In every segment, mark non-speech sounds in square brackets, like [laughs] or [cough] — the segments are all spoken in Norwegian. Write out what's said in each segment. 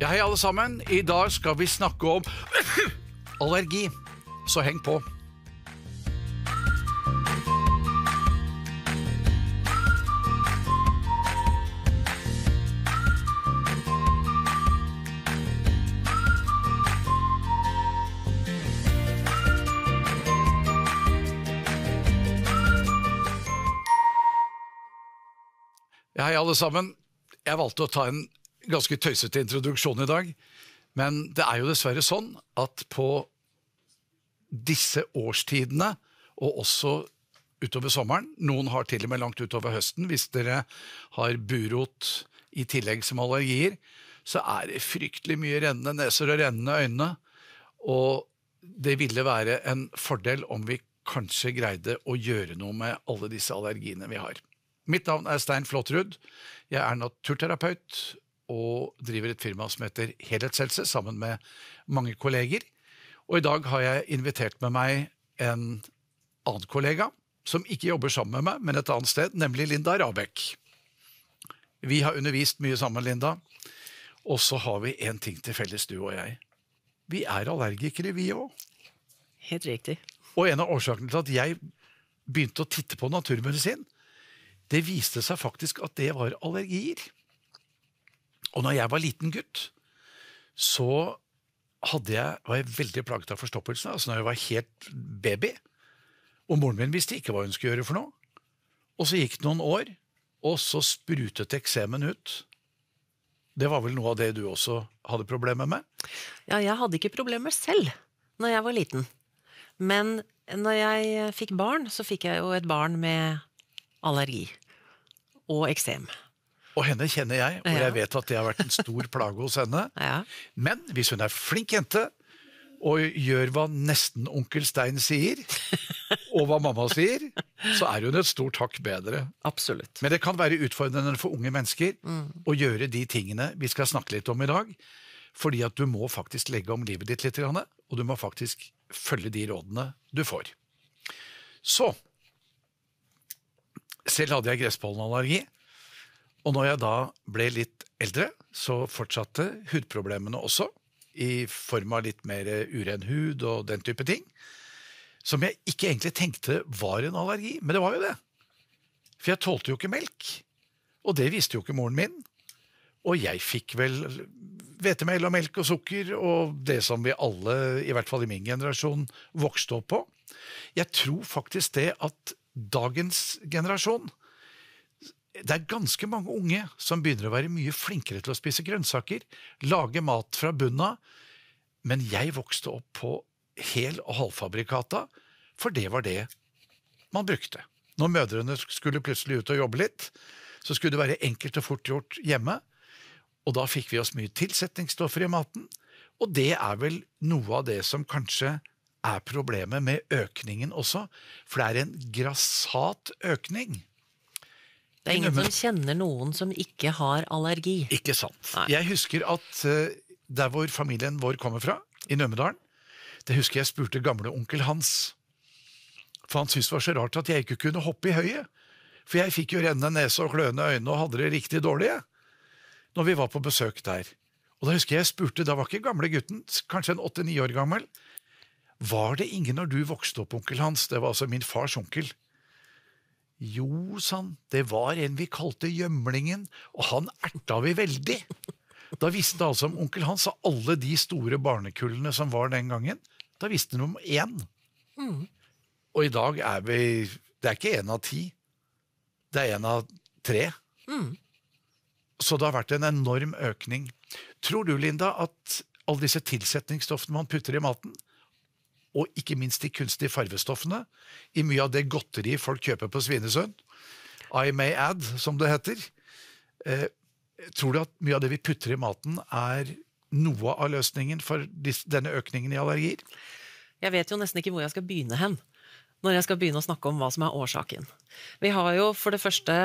Ja, hei alle sammen. I dag skal vi snakke om [coughs] allergi. Så heng på. Ja, hei alle sammen. Jeg valgte å ta en ganske tøysete introduksjon i dag. Men det er jo dessverre sånn at på disse årstidene, og også utover sommeren, noen har til og med langt utover høsten, hvis dere har burot i tillegg som allergier, så er det fryktelig mye rennende neser og rennende øyne. Og det ville være en fordel om vi kanskje greide å gjøre noe med alle disse allergiene vi har. Mitt navn er Stein Flåtrud. Jeg er naturterapeut og driver et firma som heter Helhetshelse, sammen med mange kolleger. Og i dag har jeg invitert med meg en annen kollega, som ikke jobber sammen med meg, men et annet sted, nemlig Linda Rabeck. Vi har undervist mye sammen, Linda, og så har vi én ting til felles, du og jeg. Vi er allergikere, vi òg. Helt riktig. Og en av årsakene til at jeg begynte å titte på naturmedisin, det viste seg faktisk at det var allergier. Og når jeg var liten gutt, så jeg, var jeg veldig plaget av forstoppelse. Altså når jeg var helt baby. Og moren min visste ikke hva hun skulle gjøre for noe. Og så gikk det noen år, og så sprutet eksemen ut. Det var vel noe av det du også hadde problemer med? Ja, jeg hadde ikke problemer selv når jeg var liten. Men når jeg fikk barn, så fikk jeg jo et barn med allergi. Og eksem. Og henne kjenner jeg, og jeg vet at det har vært en stor [laughs] plage hos henne. Ja. Men hvis hun er flink jente, og gjør hva nesten onkel Stein sier, og hva mamma sier, så er hun et stort hakk bedre. Absolutt. Men det kan være utfordrende for unge mennesker å gjøre de tingene vi skal snakke litt om i dag. Fordi at du må faktisk legge om livet ditt litt, og du må faktisk følge de rådene du får. Så Selv hadde jeg gresspollenallergi. Og når jeg da ble litt eldre, så fortsatte hudproblemene også. I form av litt mer uren hud og den type ting. Som jeg ikke egentlig tenkte var en allergi, men det var jo det. For jeg tålte jo ikke melk. Og det visste jo ikke moren min. Og jeg fikk vel hvetemel og melk og sukker og det som vi alle, i hvert fall i min generasjon, vokste opp på. Jeg tror faktisk det at dagens generasjon det er ganske mange unge som begynner å være mye flinkere til å spise grønnsaker, lage mat fra bunnen av, men jeg vokste opp på hel- og halvfabrikata, for det var det man brukte. Når mødrene skulle plutselig ut og jobbe litt, så skulle det være enkelt og fort gjort hjemme, og da fikk vi oss mye tilsetningsstoffer i maten, og det er vel noe av det som kanskje er problemet med økningen også, for det er en grassat økning. Det er ingen som kjenner noen som ikke har allergi. Ikke sant. Nei. Jeg husker at eh, der hvor familien vår kommer fra, i Nømmedalen, det husker jeg spurte gamle onkel Hans. For han syntes det var så rart at jeg ikke kunne hoppe i høyet. For jeg fikk jo rennende nese og kløende øyne og hadde det riktig dårlig. Når vi var på besøk der. Og da husker jeg spurte, da var ikke gamle gutten, kanskje en åtte-ni år gammel, var det ingen når du vokste opp, onkel Hans, det var altså min fars onkel, jo, sann, det var en vi kalte Gjømlingen, og han erta vi veldig. Da visste altså om onkel Hans av alle de store barnekullene som var den gangen. Da visste han om én. Og i dag er vi Det er ikke én av ti. Det er én av tre. Så det har vært en enorm økning. Tror du, Linda, at alle disse tilsetningsstoffene man putter i maten, og ikke minst de kunstige farvestoffene, i mye av det godteriet folk kjøper på Svinesund, I may add, som det heter, eh, tror du at mye av det vi putter i maten, er noe av løsningen for denne økningen i allergier? Jeg vet jo nesten ikke hvor jeg skal begynne hen, når jeg skal begynne å snakke om hva som er årsaken. Vi har jo for det første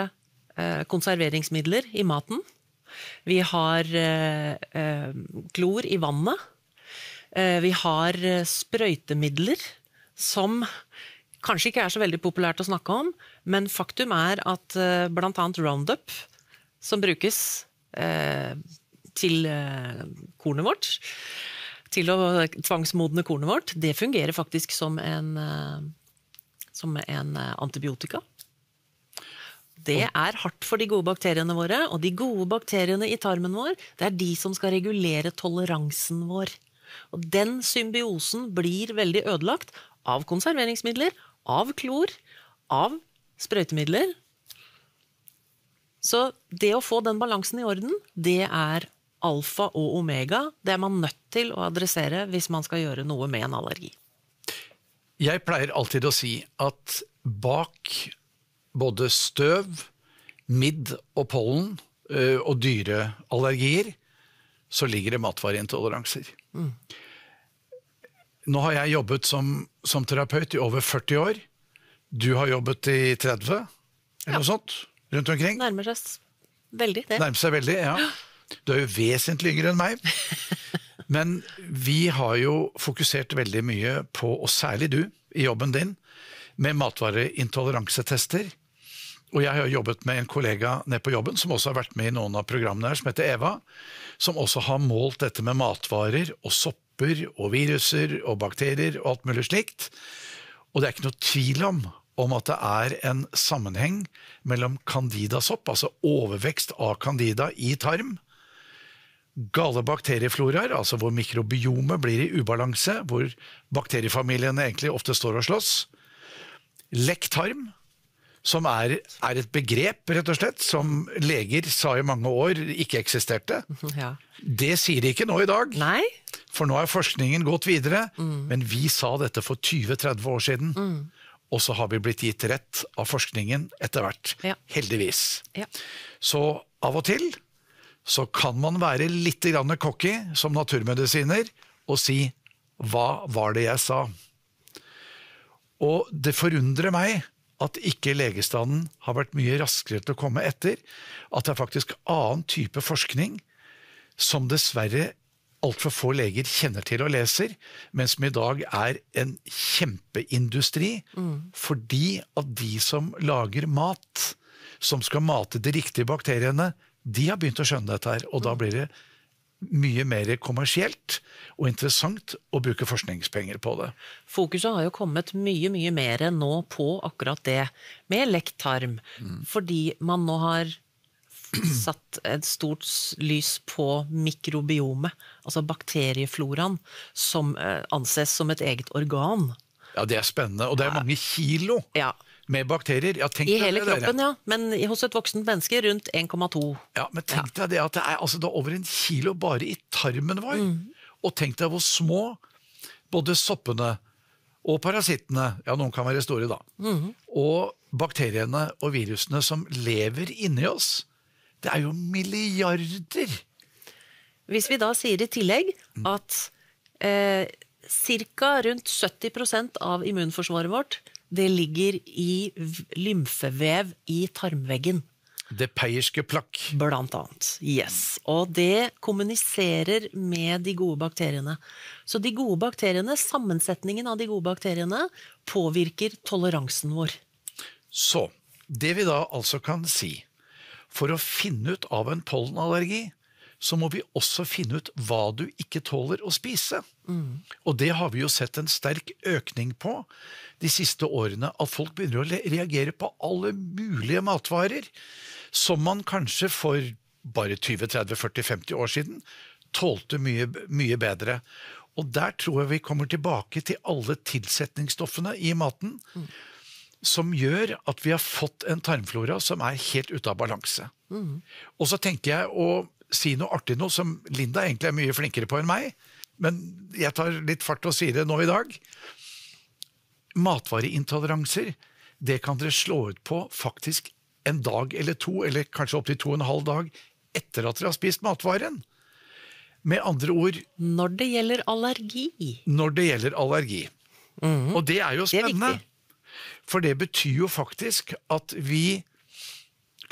eh, konserveringsmidler i maten. Vi har eh, eh, klor i vannet. Eh, vi har eh, sprøytemidler som kanskje ikke er så veldig populært å snakke om, men faktum er at bl.a. blant annet Roundup, som brukes eh, til eh, kornet vårt, til å tvangsmodne kornet vårt, det fungerer faktisk som en, eh, som en eh, antibiotika. Det er hardt for de gode bakteriene våre, og de gode bakteriene i tarmen vår, det er de som skal regulere toleransen vår. Og den symbiosen blir veldig ødelagt av konserveringsmidler, av klor, av sprøytemidler. Så det å få den balansen i orden, det er alfa og omega. Det er man nødt til å adressere hvis man skal gjøre noe med en allergi. Jeg pleier alltid å si at bak både støv, midd og pollen og dyreallergier, så ligger det matvareintoleranser. Nå har jeg jobbet som, som terapeut i over 40 år. Du har jobbet i 30, eller noe sånt, rundt omkring. Nærmer seg veldig det. Nærmer seg veldig, ja. Du er jo vesentlig yngre enn meg. [laughs] Men vi har jo fokusert veldig mye på, og særlig du i jobben din, med matvareintoleransetester. Og jeg har jobbet med en kollega nede på jobben som også har vært med i noen av programmene her, som heter Eva, som også har målt dette med matvarer og sopper og viruser og bakterier og alt mulig slikt. Og det er ikke noe tvil om om at det er en sammenheng mellom candidasopp, altså overvekst av candida i tarm, gale bakteriefloraer, altså hvor mikrobiomet blir i ubalanse, hvor bakteriefamiliene egentlig ofte står og slåss, lekk tarm, som er, er et begrep, rett og slett, som leger sa i mange år ikke eksisterte. [laughs] Ja. Det sier de ikke nå i dag. Nei? For nå har forskningen gått videre, men vi sa dette for 20-30 år siden. Og så har vi blitt gitt rett av forskningen etter hvert. Ja. Heldigvis. Ja. Så av og til så kan man være litt grann cocky som naturmedisiner og si 'hva var det jeg sa'? Og det forundrer meg at ikke legestanden har vært mye raskere til å komme etter. At det er faktisk annen type forskning som dessverre altfor få leger kjenner til og leser, men som i dag er en kjempeindustri. Fordi at de som lager mat, som skal mate de riktige bakteriene, de har begynt å skjønne dette her. Og da blir det mye mer kommersielt og interessant å bruke forskningspenger på det. Fokuset har jo kommet mye, mye mer nå på akkurat det med lekt tarm. Fordi man nå har satt et stort lys på mikrobiomet, altså bakteriefloraen, som eh, anses som et eget organ. Ja, Det er spennende. Og det er mange kilo Ja, med bakterier. Ja, I hele det, dere. kroppen, ja. Men hos et voksent menneske rundt 1,2. Ja, men tenk deg det at det er altså da over en kilo bare i tarmen vår. Og tenk deg hvor små både soppene og parasittene, ja noen kan være store da, og bakteriene og virusene som lever inni oss, det er jo milliarder. Hvis vi da sier i tillegg at eh, ca. rundt 70 av immunforsvaret vårt det ligger i lymfevev i tarmveggen, Det peierske plakk. blant annet. Yes. Og det kommuniserer med de gode bakteriene. Så de gode bakteriene, sammensetningen av de gode bakteriene påvirker toleransen vår. Så, det vi da altså kan si, for å finne ut av en pollenallergi, så må vi også finne ut hva du ikke tåler å spise. Og det har vi jo sett en sterk økning på de siste årene, at folk begynner å reagere på alle mulige matvarer som man kanskje for bare 20-30-40-50 år siden tålte mye, mye bedre. Og der tror jeg vi kommer tilbake til alle tilsetningsstoffene i maten som gjør at vi har fått en tarmflora som er helt ute av balanse. Og så tenker jeg å si noe artig nå, som Linda egentlig er mye flinkere på enn meg, men jeg tar litt fart og sier det nå i dag. Matvareintoleranser, det kan dere slå ut på faktisk en dag eller to, eller kanskje opptil to og en halv dag etter at dere har spist matvaren. Med andre ord, Når det gjelder allergi. når det gjelder allergi. Og det er jo Det er spennende. For det betyr jo faktisk at vi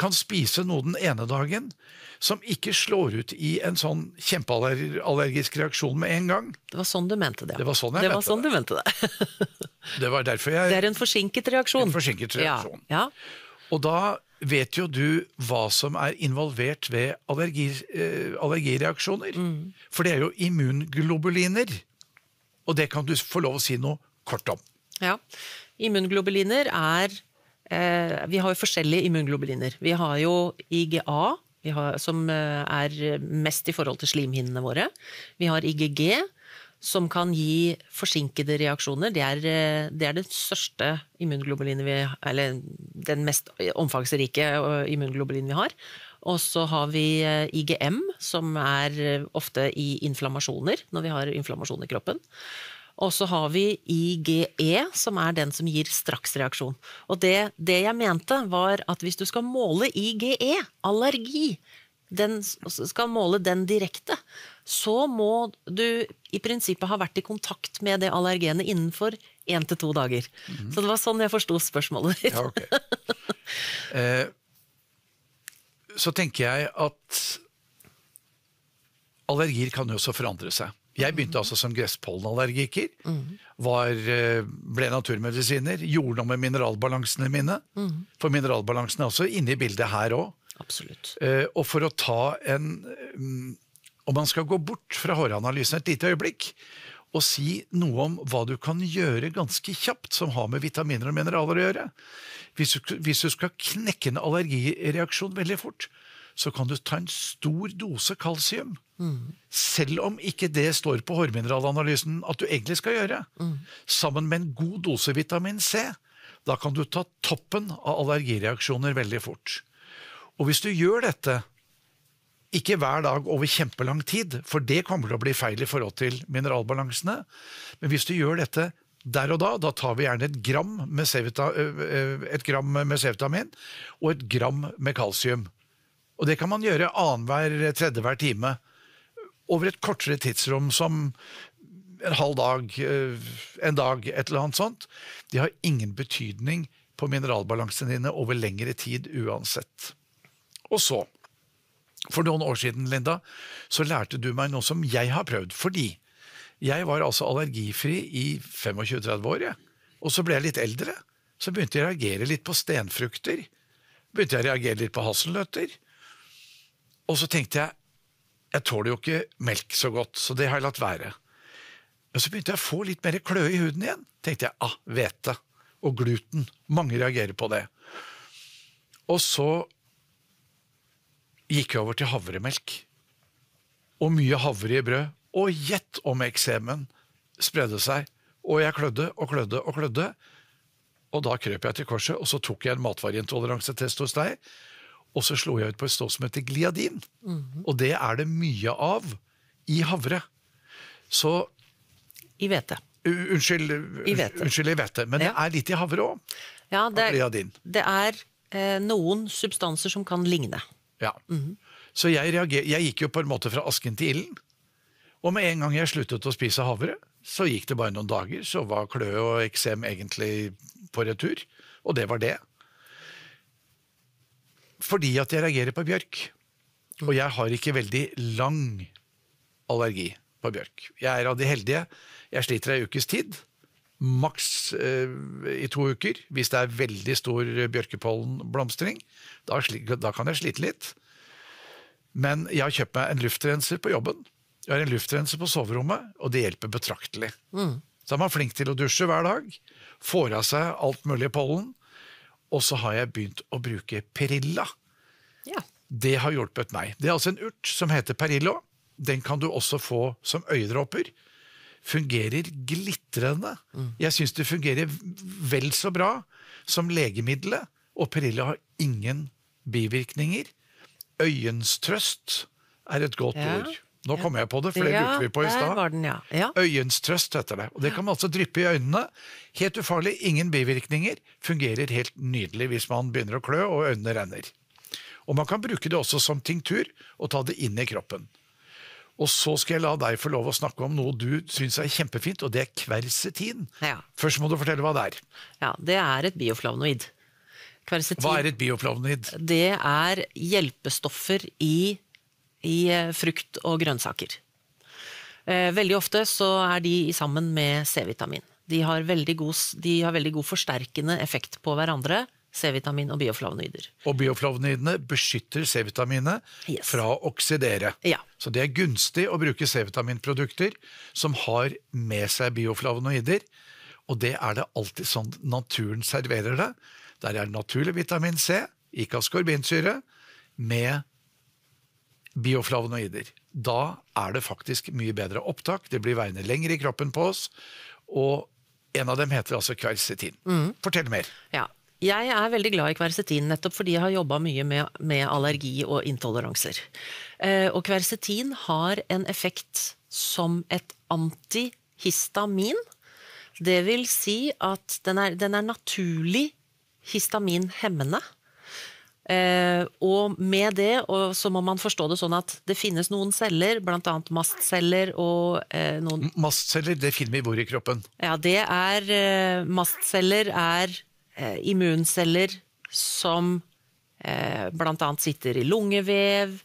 kan spise noe den ene dagen som ikke slår ut i en sånn kjempeallergisk reaksjon med en gang. Det var sånn du mente det. Det var sånn jeg det var sånn du mente det. [laughs] Det var derfor Det er en forsinket reaksjon. En forsinket reaksjon. Ja, ja. Og da vet jo du hva som er involvert ved allergi, eh, allergireaksjoner. For det er jo immunglobuliner. Og det kan du få lov å si noe kort om. Ja. Immunglobuliner er Vi har jo forskjellige immunglobuliner. Vi har jo IGA, som eh, er mest i forhold til slimhinnene våre. Vi har IGG, som kan gi forsinkede reaksjoner. Det er, eh, det er den største immunglobulinen vi Eller den mest omfangsrike eh, immunglobulinen vi har. Og så har vi eh, IGM, som er eh, ofte i inflammasjoner, når vi har inflammasjon i kroppen. Og så har vi IGE, som er den som gir straksreaksjon. Og det, det jeg mente, var at hvis du skal måle IGE, allergi, den skal måle den direkte, så må du i prinsippet ha vært i kontakt med det allergenet innenfor én til to dager. Så det var sånn jeg forsto spørsmålet ditt. Ja, okay. eh, så tenker jeg at allergier kan jo også forandre seg. Jeg begynte altså som gresspollenallergiker. Var, eh, ble naturmedisiner. Gjorde noe med mineralbalansene mine. For mineralbalansen er også inne i bildet her òg. Absolutt. Eh, og for å ta en mm, Om man skal gå bort fra håranalysen et lite øyeblikk og si noe om hva du kan gjøre ganske kjapt som har med vitaminer og mineraler å gjøre. Hvis du, hvis du skal knekke en allergireaksjon veldig fort, så kan du ta en stor dose kalsium. Selv om ikke det står på hårmineralanalysen at du egentlig skal gjøre. Sammen med en god dose vitamin C. Da kan du ta toppen av allergireaksjoner veldig fort. Og hvis du gjør dette, ikke hver dag over kjempelang tid, for det kommer til å bli feil i forhold til mineralbalansene, men hvis du gjør dette der og da, da tar vi gjerne et gram med gram med C-vitamin og et gram med kalsium. Og det kan man gjøre annenhver tredje hver time over et kortere tidsrom som en halv dag, en dag, et eller annet sånt. De har ingen betydning på mineralbalansene dine over lengre tid uansett. Og så, for noen år siden, Linda, så lærte du meg noe som jeg har prøvd. Fordi jeg var altså allergifri i 25-30 år, jeg. Og så ble jeg litt eldre. Så begynte jeg å reagere litt på stenfrukter. Begynte jeg å reagere litt på hasselnøtter. Og så tenkte jeg jeg tåler jo ikke melk så godt, så det har jeg latt være. Men så begynte jeg å få litt mer kløe i huden igjen. tenkte jeg, ah, hvete og gluten. Mange reagerer på det. Og så gikk jeg over til havremelk. Og mye havre i brød. Og gjett om eksemen spredde seg. Og jeg klødde og klødde og klødde. Og da krøp jeg til korset, og så tok jeg en matvareintoleransetest hos deg. Og så slo jeg ut på et stoff som heter gliadin. Og det er det mye av i havre. Så I hvete. Unnskyld, I hvete. hvete. Men det er litt i havre òg. Ja, det, det er eh, noen substanser som kan ligne. Ja. Så jeg, reager, jeg gikk jo på en måte fra asken til ilden. Og med en gang jeg sluttet å spise havre, så gikk det bare noen dager, så var kløe og eksem egentlig på retur. Og det var det. Fordi at jeg reagerer på bjørk. Og jeg har ikke veldig lang allergi på bjørk. Jeg er av de heldige. Jeg sliter ei ukes tid. Maks eh, i to uker. Hvis det er veldig stor bjørkepollenblomstring, da, da kan jeg slite litt. Men jeg har kjøpt meg en luftrenser på jobben. Jeg har en luftrenser på soverommet, og det hjelper betraktelig. Så er man flink til å dusje hver dag, får av seg alt mulig pollen, og så har jeg begynt å bruke Perilla. Ja. Det har hjulpet meg. Det er altså en urt som heter Perillo. Den kan du også få som øyedråper. Fungerer glitrende. Jeg syns det fungerer vel så bra som legemiddelet, og perilla har ingen bivirkninger. Øyens trøst er et godt Ja. ord. Nå kom jeg på det, for det ja, lurte vi på i stad. ja. ja. Øyens trøst heter det. Og det kan man altså dryppe i øynene. Helt ufarlig, ingen bivirkninger. Fungerer helt nydelig hvis man begynner å klø og øynene renner. Og man kan bruke det også som tinktur og ta det inn i kroppen. Og så skal jeg la deg få lov å snakke om noe du syns er kjempefint, og det er kversetin. Ja. Først må du fortelle hva det er. ja, det er et bioflavonoid. Kversetin, Hva er et bioflavonoid? det er hjelpestoffer i, i eh, frukt og grønnsaker. Eh, Veldig ofte så er de sammen med C-vitamin. De har, veldig god, de har veldig god forsterkende effekt på hverandre C-vitamin og bioflavonoider. Og bioflavonoidene beskytter C-vitaminet Yes. fra å oksidere. Ja. Så det er gunstig å bruke C-vitaminprodukter som har med seg bioflavonoider. Og det er det alltid sånn naturen serverer det. Der er naturlig vitamin C, ikke askorbinsyre, med bioflavonoider. Da er det faktisk mye bedre opptak, det blir veiene lenger i kroppen på oss, og en av dem heter altså kversetin. Fortell mer. Ja. Jeg er veldig glad i kversetin, nettopp fordi jeg har jobba mye med, med allergi og intoleranser. Eh, og kversetin har en effekt som et antihistamin. Det vil si at den er, den er naturlig histaminhemmende. Eh, og med det og så må man forstå det sånn at det finnes noen celler, bl.a. mastceller og eh, noen Mastceller, det finner vi hvor i kroppen? ja, det er eh, Mastceller er eh, immunceller som eh, annet sitter i lungevev.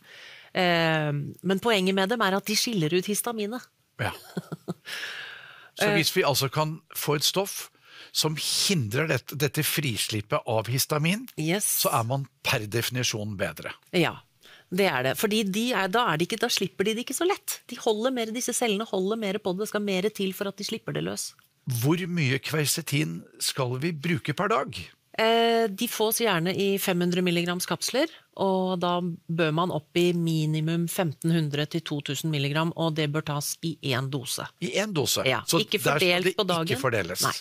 Eh, men poenget med dem er at de skiller ut histaminet. Ja. [laughs] Så hvis vi altså kan få et stoff som hindrer dette, dette frislippet av histamin, Yes. så er man per definisjon bedre. Ja, det er det. Fordi de er, da, er de ikke, da slipper de det ikke så lett. De holder mer, Disse cellene holder mer på det. Det skal mer til for at de slipper det løs. Hvor mye kversetin skal vi bruke per dag? Eh, de fås gjerne i 500 mg kapsler, og da bør man opp i minimum 1500-2000 milligram, og det bør tas i én dose. I én dose. Ja, Så ikke der skal fordelt det på dagen. Ikke fordeles. Nei.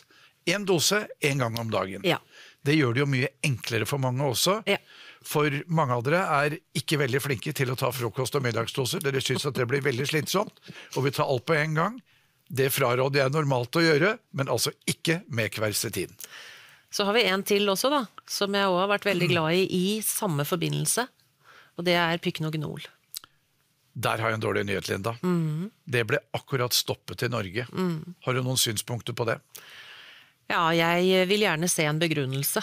Én dose én gang om dagen. Ja. Det gjør det jo mye enklere for mange også. Ja. For mange av dere er ikke veldig flinke til å ta frokost- og middagsdoser. Dere syns at det blir veldig slitsomt, og vil ta alt på en gang. Det fraråder jeg normalt å gjøre, men altså ikke med kversetin. Så har vi en til også, da, som jeg òg har vært veldig glad i i samme forbindelse. Og det er pyknogenol. Der har jeg en dårlig nyhet, Linda. Mm. Det ble akkurat stoppet i Norge. Har du noen synspunkter på det? Ja, jeg vil gjerne se en begrunnelse.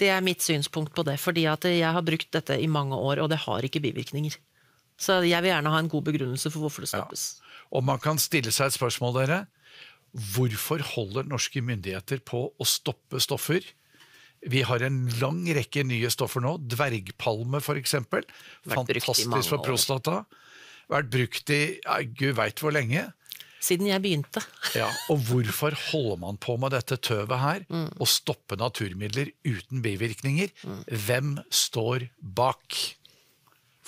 Det er mitt synspunkt på det, fordi at jeg har brukt dette i mange år, og det har ikke bivirkninger. Så jeg vil gjerne ha en god begrunnelse for hvorfor det stoppes. Og man kan stille seg et spørsmål, dere. Hvorfor holder norske myndigheter på å stoppe stoffer? Vi har en lang rekke nye stoffer nå. Dvergpalme, i Fantastisk for prostata. Vært brukt i ja, gud veit hvor lenge. Siden jeg begynte. [laughs] Ja, og hvorfor holder man på med dette tøvet her? Mm. Å stoppe naturmidler uten bivirkninger? Hvem står bak?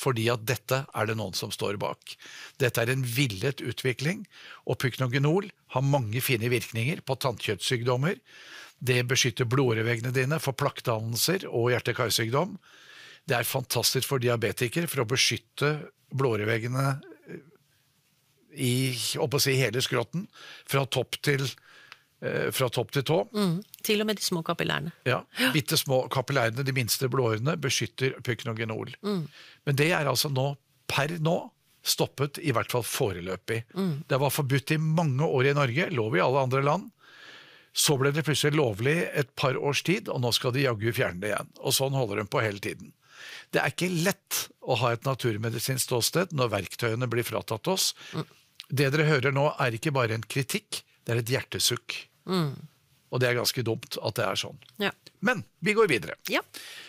Fordi at dette er det noen som står bak. Dette er en villet utvikling, og pyknogenol har mange fine virkninger på tannkjøttsykdommer. Det beskytter blodårevegene dine for plakkdannelser og hjerte-karsykdom. Det er fantastisk for diabetikere for å beskytte blodåreveggene i si, hele skrotten, fra topp til, eh, fra topp til tå. Mm. Til og med de små kapillærene. Ja, Bitte små kapillærene, de minste blodårene, beskytter pyknogenol. Men det er altså nå, per nå, stoppet, i hvert fall foreløpig. Det var forbudt i mange år i Norge, lov i alle andre land. Så ble det plutselig lovlig et par års tid, og nå skal de jaggu fjerne det igjen. Og sånn holder de på hele tiden. Det er ikke lett å ha et naturmedisinsk ståsted når verktøyene blir fratatt oss. Det dere hører nå, er ikke bare en kritikk, det er et hjertesukk. Og det er ganske dumt at det er sånn. Ja. Men vi går videre. Ja.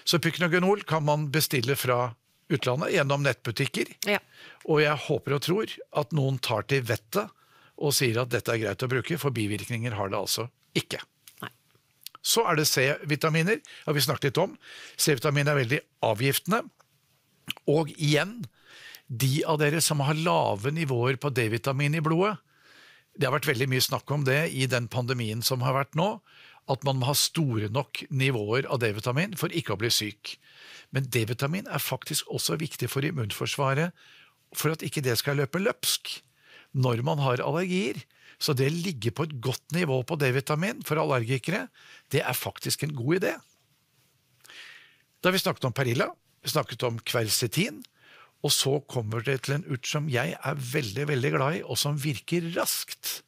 Så Pyknogenol kan man bestille fra utlandet gjennom nettbutikker. ja. Og jeg håper og tror at noen tar til vettet og sier at dette er greit å bruke, for bivirkninger har det altså ikke. Nei. Så er det C-vitaminer, har vi snakket litt om. C-vitamin er veldig avgiftende. Og igjen, de av dere som har lave nivåer på D-vitamin i blodet, det har vært veldig mye snakk om det i den pandemien som har vært nå, at man må ha store nok nivåer av D-vitamin for ikke å bli syk. Men D-vitamin er faktisk også viktig for immunforsvaret, for at ikke det skal løpe løpsk når man har allergier. Så det å ligge på et godt nivå på D-vitamin for allergikere, det er faktisk en god idé. Da vi snakket om perilla, vi snakket om kversetin, og så kommer det til en urt som jeg er veldig, veldig glad i, og som virker raskt.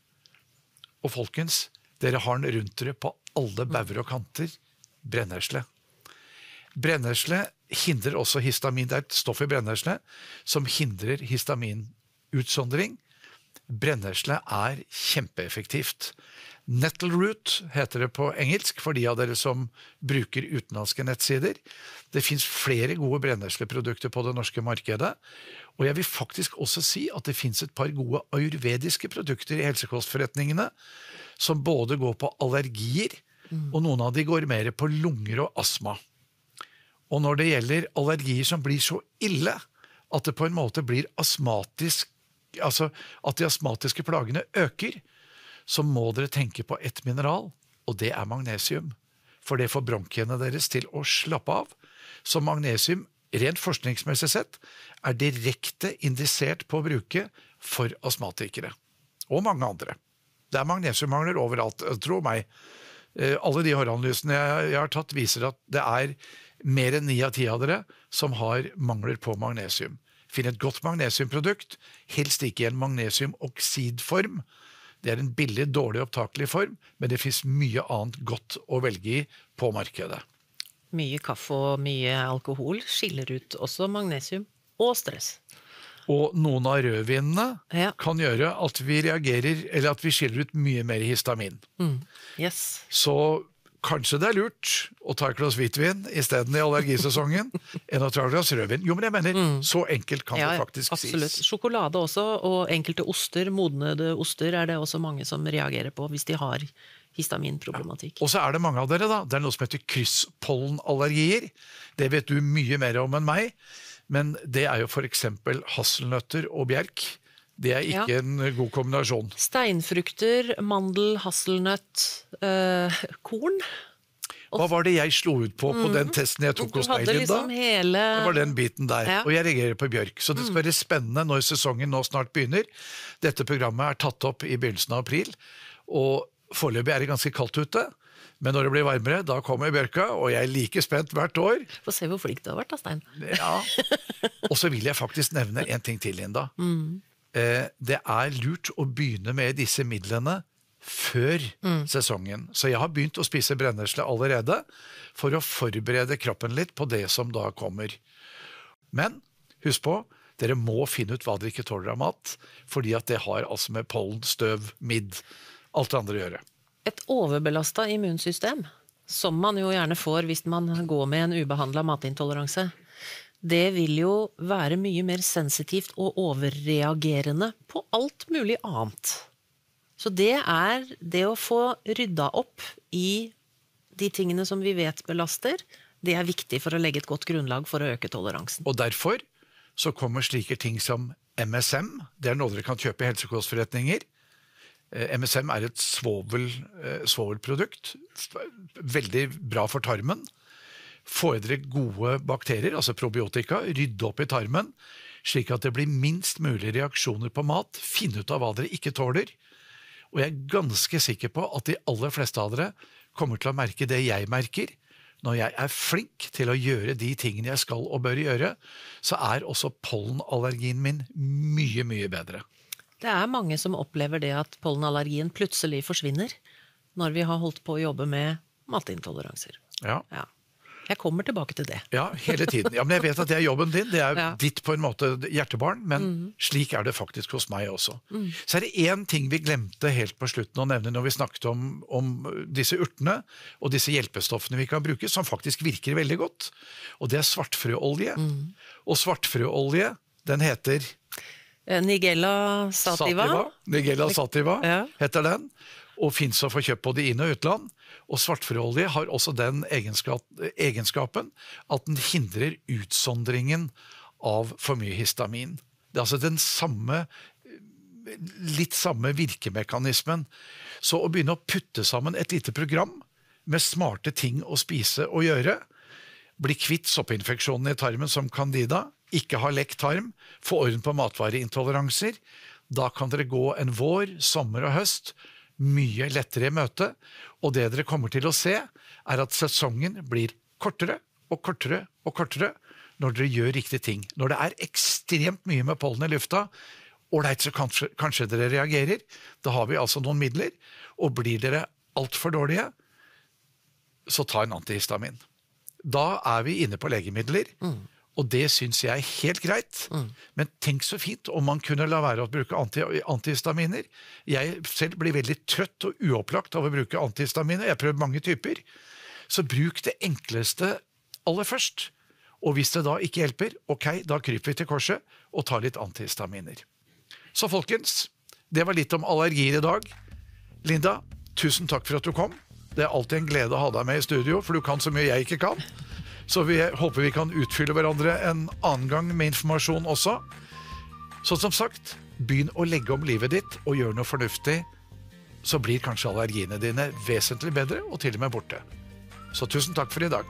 Og folkens, dere har den rundt dere på alle bauger og kanter. Brennesle. Brennesle hindrer også histamin. Det er et stoff i brennesle som hindrer histaminutsondring. Brennesle er kjempeeffektivt. Nettle Root heter det på engelsk, for de av dere som bruker utenlandske nettsider. Det fins flere gode brennesleprodukter på det norske markedet. Og jeg vil faktisk også si at det fins et par gode ayurvediske produkter i helsekostforretningene som både går på allergier, og noen av de går mer på lunger og astma. Og når det gjelder allergier som blir så ille at det på en måte blir astmatisk Altså at de astmatiske plagene øker, så må dere tenke på ett mineral, og det er magnesium. For det får bronkiene deres til å slappe av. Så magnesium, rent forskningsmessig sett, er direkte indisert på å bruke for astmatikere. Og mange andre. Det er magnesiummangler overalt, tro meg. Eh, Alle de håranalysene jeg, har tatt, viser at det er mer enn ni av ti av dere som har mangler på magnesium. Finn et godt magnesiumprodukt, helst ikke i en magnesiumoksidform. Det er en billig, dårlig opptakelig form, men det fins mye annet godt å velge i på markedet. Mye kaffe og mye alkohol skiller ut også magnesium og stress. Og noen av rødvinene Ja. kan gjøre at vi reagerer, eller at vi skiller ut mye mer histamin. Yes. Så kanskje det er lurt å ta et glass hvitvin isteden i allergisesongen, [laughs] enn å ta et glass rødvin. Jo, men jeg mener, så enkelt kan Ja, det ja, faktisk absolutt. sies. Sjokolade også, og enkelte oster, modnede oster, er det også mange som reagerer på hvis de har histaminproblematikk. Og så er det mange av dere, da. Det er noe som heter krysspollenallergier. Det vet du mye mer om enn meg. Men det er jo f.eks. hasselnøtter og bjerk. Det er ikke Ja. en god kombinasjon. Steinfrukter, mandel, hasselnøtt, øh, korn. Hva var det jeg slo ut på på den testen jeg tok hos deg, Linda? liksom hele Det var den biten der. Ja. Og jeg reagerer på bjørk. Så det skal være spennende når sesongen nå snart begynner. Dette programmet er tatt opp i begynnelsen av april, og foreløpig er det ganske kaldt ute. Men når det blir varmere, da kommer bjørka, og jeg er like spent hvert år. Få se hvor flink du har vært, da, Stein. Ja. [laughs] Og så vil jeg faktisk nevne en ting til, Linda. Eh, det er lurt å begynne med disse midlene før sesongen. Så jeg har begynt å spise brennesle allerede for å forberede kroppen litt på det som da kommer. Men husk på, dere må finne ut hva dere ikke tåler av mat, fordi at det har altså med pollen, støv, midd, alt det andre å gjøre. Et overbelasta immunsystem, som man jo gjerne får hvis man går med en ubehandla matintoleranse, det vil jo være mye mer sensitivt og overreagerende på alt mulig annet. Så det er det å få rydda opp i de tingene som vi vet belaster, det er viktig for å legge et godt grunnlag for å øke toleransen. Og derfor så kommer slike ting som MSM. Det er noe dere kan kjøpe i helsekostforretninger. Eh, MSM er et eh, svovelprodukt. Veldig bra for tarmen. Dere gode bakterier, altså probiotika, rydde opp i tarmen, slik at det blir minst mulig reaksjoner på mat. Finne ut av hva dere ikke tåler. Og jeg er ganske sikker på at de aller fleste av dere kommer til å merke det jeg merker. Når jeg er flink til å gjøre de tingene jeg skal og bør gjøre, så er også pollenallergien min mye, mye bedre. Det er mange som opplever det at pollenallergien plutselig forsvinner når vi har holdt på å jobbe med matintoleranser. Ja, Ja. Jeg kommer tilbake til det. ja hele tiden. Ja, men jeg vet at det er jobben din, det er Ja. Mm. ditt på en måte hjertebarn, men slik er det faktisk hos meg også. Så er det én ting vi glemte helt på slutten å nevne når vi snakket om, om disse urtene og disse hjelpestoffene vi kan bruke, som faktisk virker veldig godt. Og det er svartfrøolje. Mm. Og svartfrøolje, den heter Eh, Nigella sativa. Nigella sativa heter den. Og fins å få kjøpt både inn- og utland. Og svartfrøolje har også den egenskap, egenskapen at den hindrer utsondringen av for mye histamin. Det er altså den samme litt samme virkemekanismen. Så å begynne å putte sammen et lite program med smarte ting å spise og gjøre, bli kvitt soppinfeksjonen i tarmen som candida, ikke ha lekk tarm, få orden på matvareintoleranser, da kan dere gå en vår, sommer og høst mye lettere i møte. Og det dere kommer til å se, er at sesongen blir kortere og kortere og kortere når dere gjør riktige ting. Når det er ekstremt mye med pollen i lufta, ålreit, så kanskje, kanskje dere reagerer. Da har vi altså noen midler. Og blir dere altfor dårlige, så ta en antihistamin. Da er vi inne på legemidler. Og det syns jeg er helt greit. Men tenk så fint om man kunne la være å bruke anti antihistaminer. Jeg selv blir veldig trøtt og uopplagt av å bruke antihistaminer. Jeg har prøvd mange typer. Så bruk det enkleste aller først. Og hvis det da ikke hjelper, ok, da kryper vi til korset og tar litt antihistaminer. Så folkens, det var litt om allergier i dag. Linda, tusen takk for at du kom. Det er alltid en glede å ha deg med i studio, for du kan så mye jeg ikke kan. Så vi håper vi kan utfylle hverandre en annen gang med informasjon også. Så som sagt, begynn å legge om livet ditt og gjør noe fornuftig. Så blir kanskje allergiene dine vesentlig bedre og til og med borte. Så tusen takk for i dag.